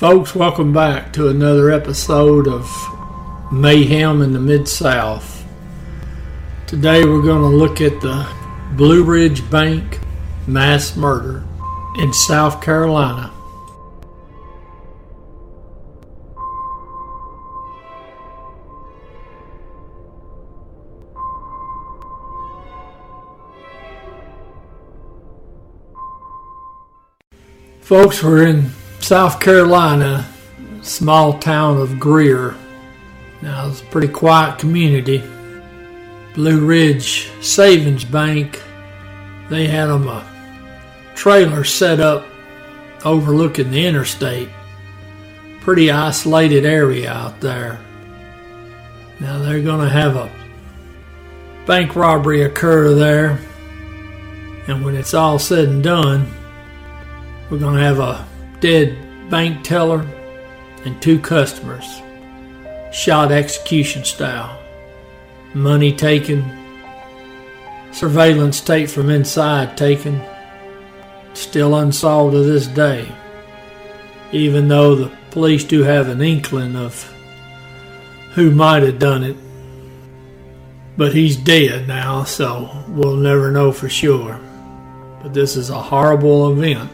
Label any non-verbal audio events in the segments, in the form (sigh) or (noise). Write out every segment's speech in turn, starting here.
Folks, welcome back to another episode of Mayhem in the Mid South. Today we're going to look at the Blue Ridge Bank mass murder in South Carolina. Folks, we're in South Carolina, small town of Greer. Now, it's a pretty quiet community. Blue Ridge Savings Bank, they had them a trailer set up overlooking the interstate. Pretty isolated area out there. Now, they're going to have a bank robbery occur there. And when it's all said and done, we're going to have a dead bank teller and two customers, shot execution style. Money taken, surveillance tape from inside taken, still unsolved to this day. Even though the police do have an inkling of who might have done it. But he's dead now, so we'll never know for sure. But this is a horrible event.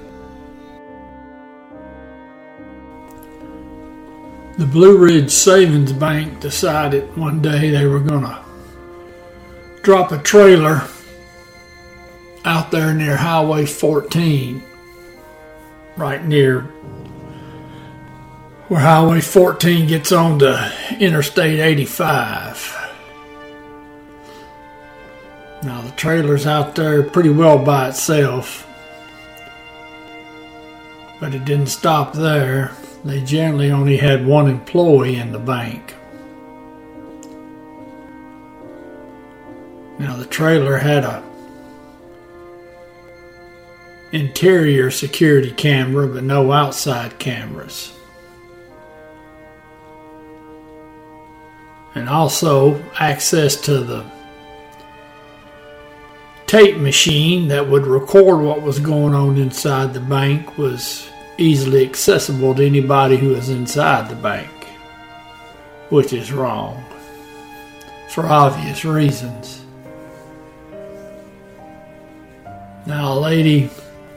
The Blue Ridge Savings Bank decided one day they were going to drop a trailer out there near Highway 14, right near where Highway 14 gets on to Interstate 85. Now, the trailer's out there pretty well by itself, but it didn't stop there. They generally only had one employee in the bank. Now the trailer had a interior security camera but no outside cameras. And also access to the tape machine that would record what was going on inside the bank was easily accessible to anybody who is inside the bank, which is wrong for obvious reasons. Now, a lady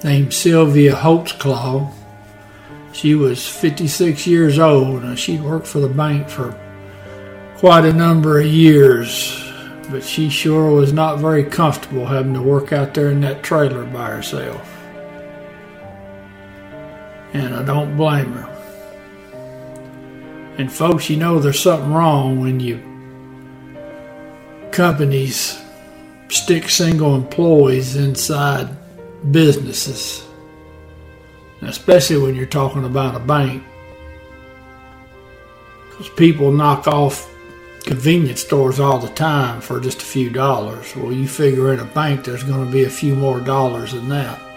named Sylvia Holtzclaw, she was 56 years old and she'd worked for the bank for quite a number of years, but she sure was not very comfortable having to work out there in that trailer by herself and I don't blame her. And folks, you know there's something wrong when you companies stick single employees inside businesses, especially when you're talking about a bank. Because people knock off convenience stores all the time for just a few dollars. Well, you figure in a bank there's going to be a few more dollars than that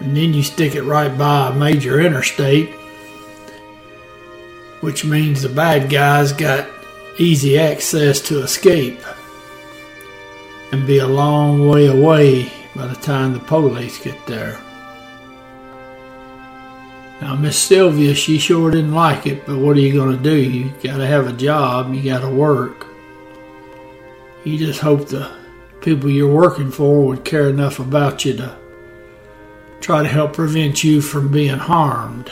and then you stick it right by a major interstate, which means the bad guys got easy access to escape and be a long way away by the time the police get there. Now, Miss Sylvia, she sure didn't like it, but what are you going to do? You got to have a job, you got to work. You just hope the people you're working for would care enough about you to try to help prevent you from being harmed.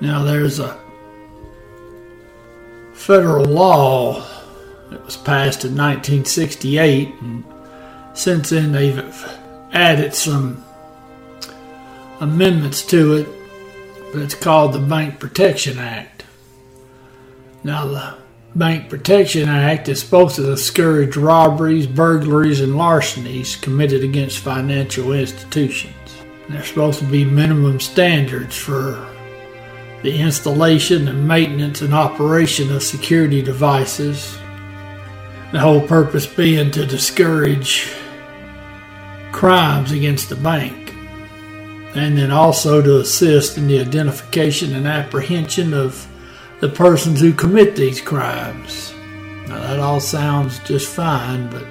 Now, there's a federal law that was passed in 1968, and since then they've added some amendments to it, but it's called the Bank Protection Act. Now, the Bank Protection Act is supposed to discourage robberies, burglaries, and larcenies committed against financial institutions. There's supposed to be minimum standards for the installation and maintenance and operation of security devices. The whole purpose being to discourage crimes against the bank, and then also to assist in the identification and apprehension of the persons who commit these crimes. Now, that all sounds just fine, but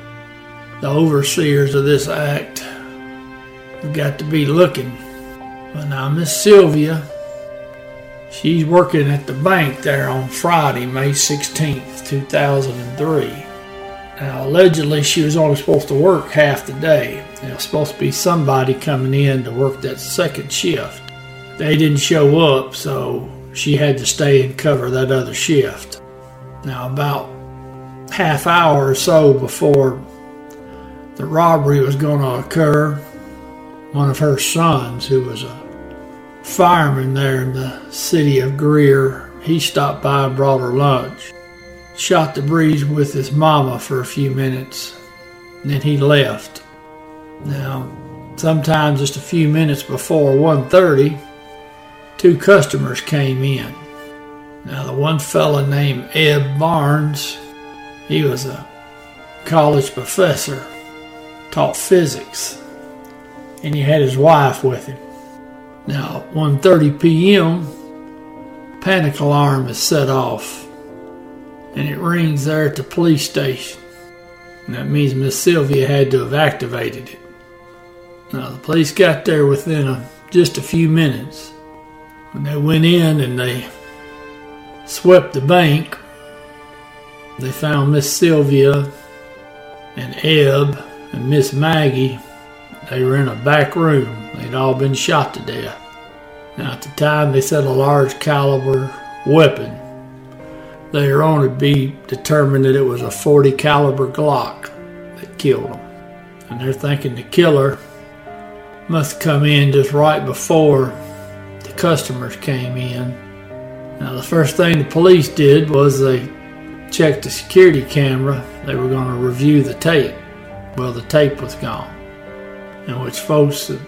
the overseers of this act have got to be looking. But now, Miss Sylvia, she's working at the bank there on Friday, May 16th, 2003. Now, allegedly, she was only supposed to work half the day. There was supposed to be somebody coming in to work that second shift. They didn't show up, so she had to stay and cover that other shift. Now, about half hour or so before the robbery was going to occur, one of her sons, who was a fireman there in the city of Greer, he stopped by and brought her lunch. Shot the breeze with his mama for a few minutes, and then he left. Now, sometime just a few minutes before 1.30, two customers came in. Now, the one fella named Ed Barnes, he was a college professor, taught physics, and he had his wife with him. Now, 1:30 p.m., panic alarm is set off, and it rings there at the police station. And that means Miss Sylvia had to have activated it. Now, the police got there within a, just a few minutes. When they went in and they swept the bank, they found Miss Sylvia and Eb and Miss Maggie. They were in a back room. They'd all been shot to death. Now, at the time, they said a large caliber weapon. Later on, it'd be determined that it was a 40 caliber Glock that killed them. And they're thinking the killer must come in just right before the customers came in. Now, the first thing the police did was they checked the security camera. They were going to review the tape. Well, the tape was gone. And which folks, the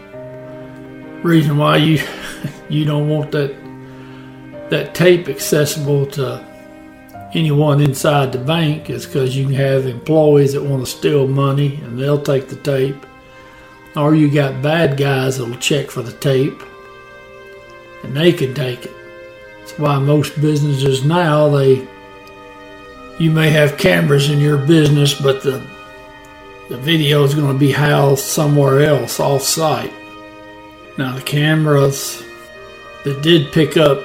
reason why you (laughs) you don't want that that tape accessible to anyone inside the bank is because you can have employees that want to steal money and they'll take the tape or you got bad guys that'll check for the tape and they can take it. That's why most businesses now they you may have cameras in your business, but the the video is going to be housed somewhere else off site. Now the cameras that did pick up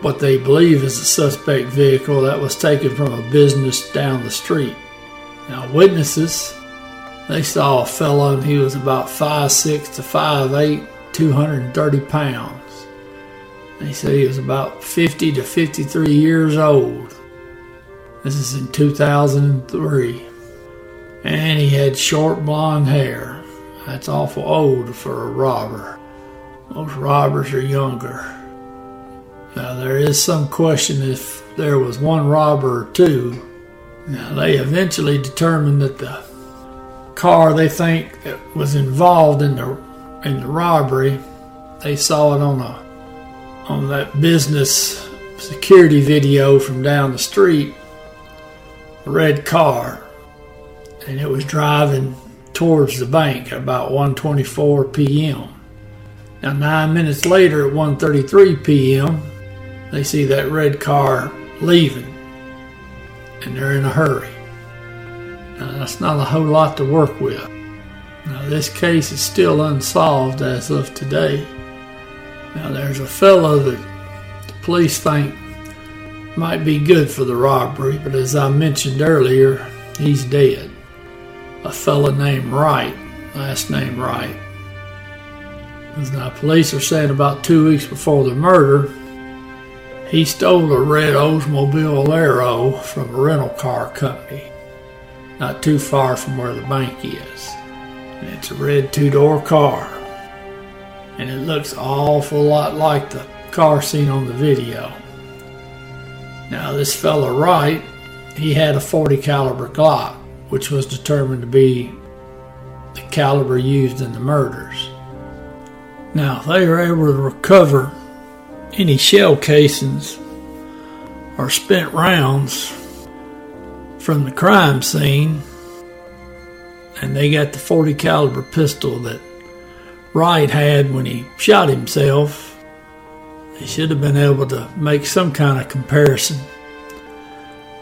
what they believe is a suspect vehicle that was taken from a business down the street. Now witnesses they saw a fellow and he was about five six to five eight, 230 pounds. They said he was about 50 to 53 years old. This is in 2003. And he had short blonde hair. That's awful old for a robber. Most robbers are younger. Now, there is some question if there was one robber or two. Now, they eventually determined that the car they think was involved in the in the robbery. They saw it on a on that business security video from down the street. A red car, and it was driving towards the bank at about 1:24 p.m. Now, nine minutes later, at 1:33 p.m., they see that red car leaving, and they're in a hurry. Now, that's not a whole lot to work with. Now, this case is still unsolved as of today. Now, there's a fellow that the police think might be good for the robbery, but as I mentioned earlier, he's dead. A fellow named Wright, last name Wright. Now, police are saying about two weeks before the murder, he stole a red Oldsmobile Alero from a rental car company not too far from where the bank is. And it's a red two door car. And it looks awful lot like the car seen on the video. Now this fella Wright, he had a 40 caliber Glock, which was determined to be the caliber used in the murders. Now if they were able to recover any shell casings or spent rounds from the crime scene and they got the 40 caliber pistol that Wright had when he shot himself. They should have been able to make some kind of comparison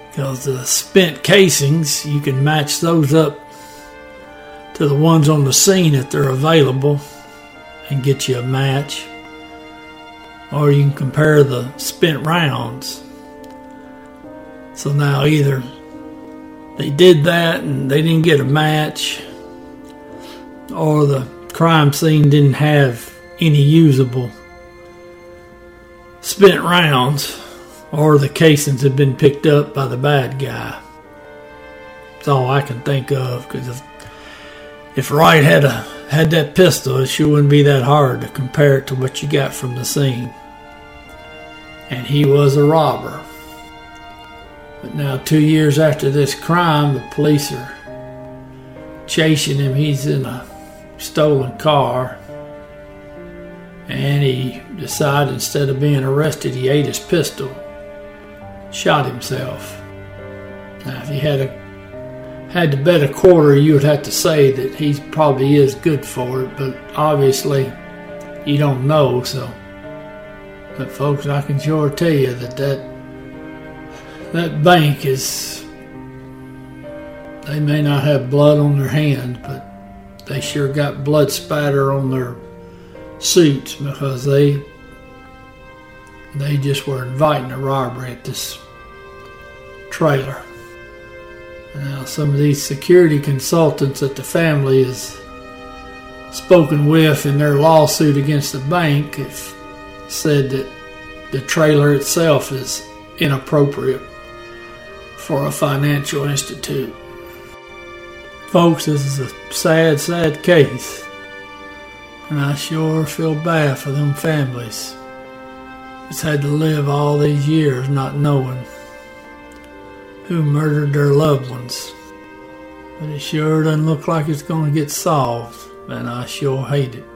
because the spent casings you can match those up to the ones on the scene if they're available and get you a match. Or you can compare the spent rounds. So now either they did that and they didn't get a match, or the crime scene didn't have any usable spent rounds, or the casings had been picked up by the bad guy. That's all I can think of because if, if Wright had a had that pistol, it sure wouldn't be that hard to compare it to what you got from the scene. And he was a robber. But now, two years after this crime, the police are chasing him. He's in a stolen car. And he decided instead of being arrested, he ate his pistol, shot himself. Now, if he had a had to bet a quarter, you would have to say that he probably is good for it, but obviously you don't know. So, but folks, I can sure tell you that that that bank is. They may not have blood on their hand, but they sure got blood spatter on their suits because they they just were inviting a robbery at this trailer. Now, some of these security consultants that the family has spoken with in their lawsuit against the bank have said that the trailer itself is inappropriate for a financial institute. Folks, this is a sad, sad case. And I sure feel bad for them families that's had to live all these years not knowing who murdered their loved ones. But it sure doesn't look like it's going to get solved, and I sure hate it.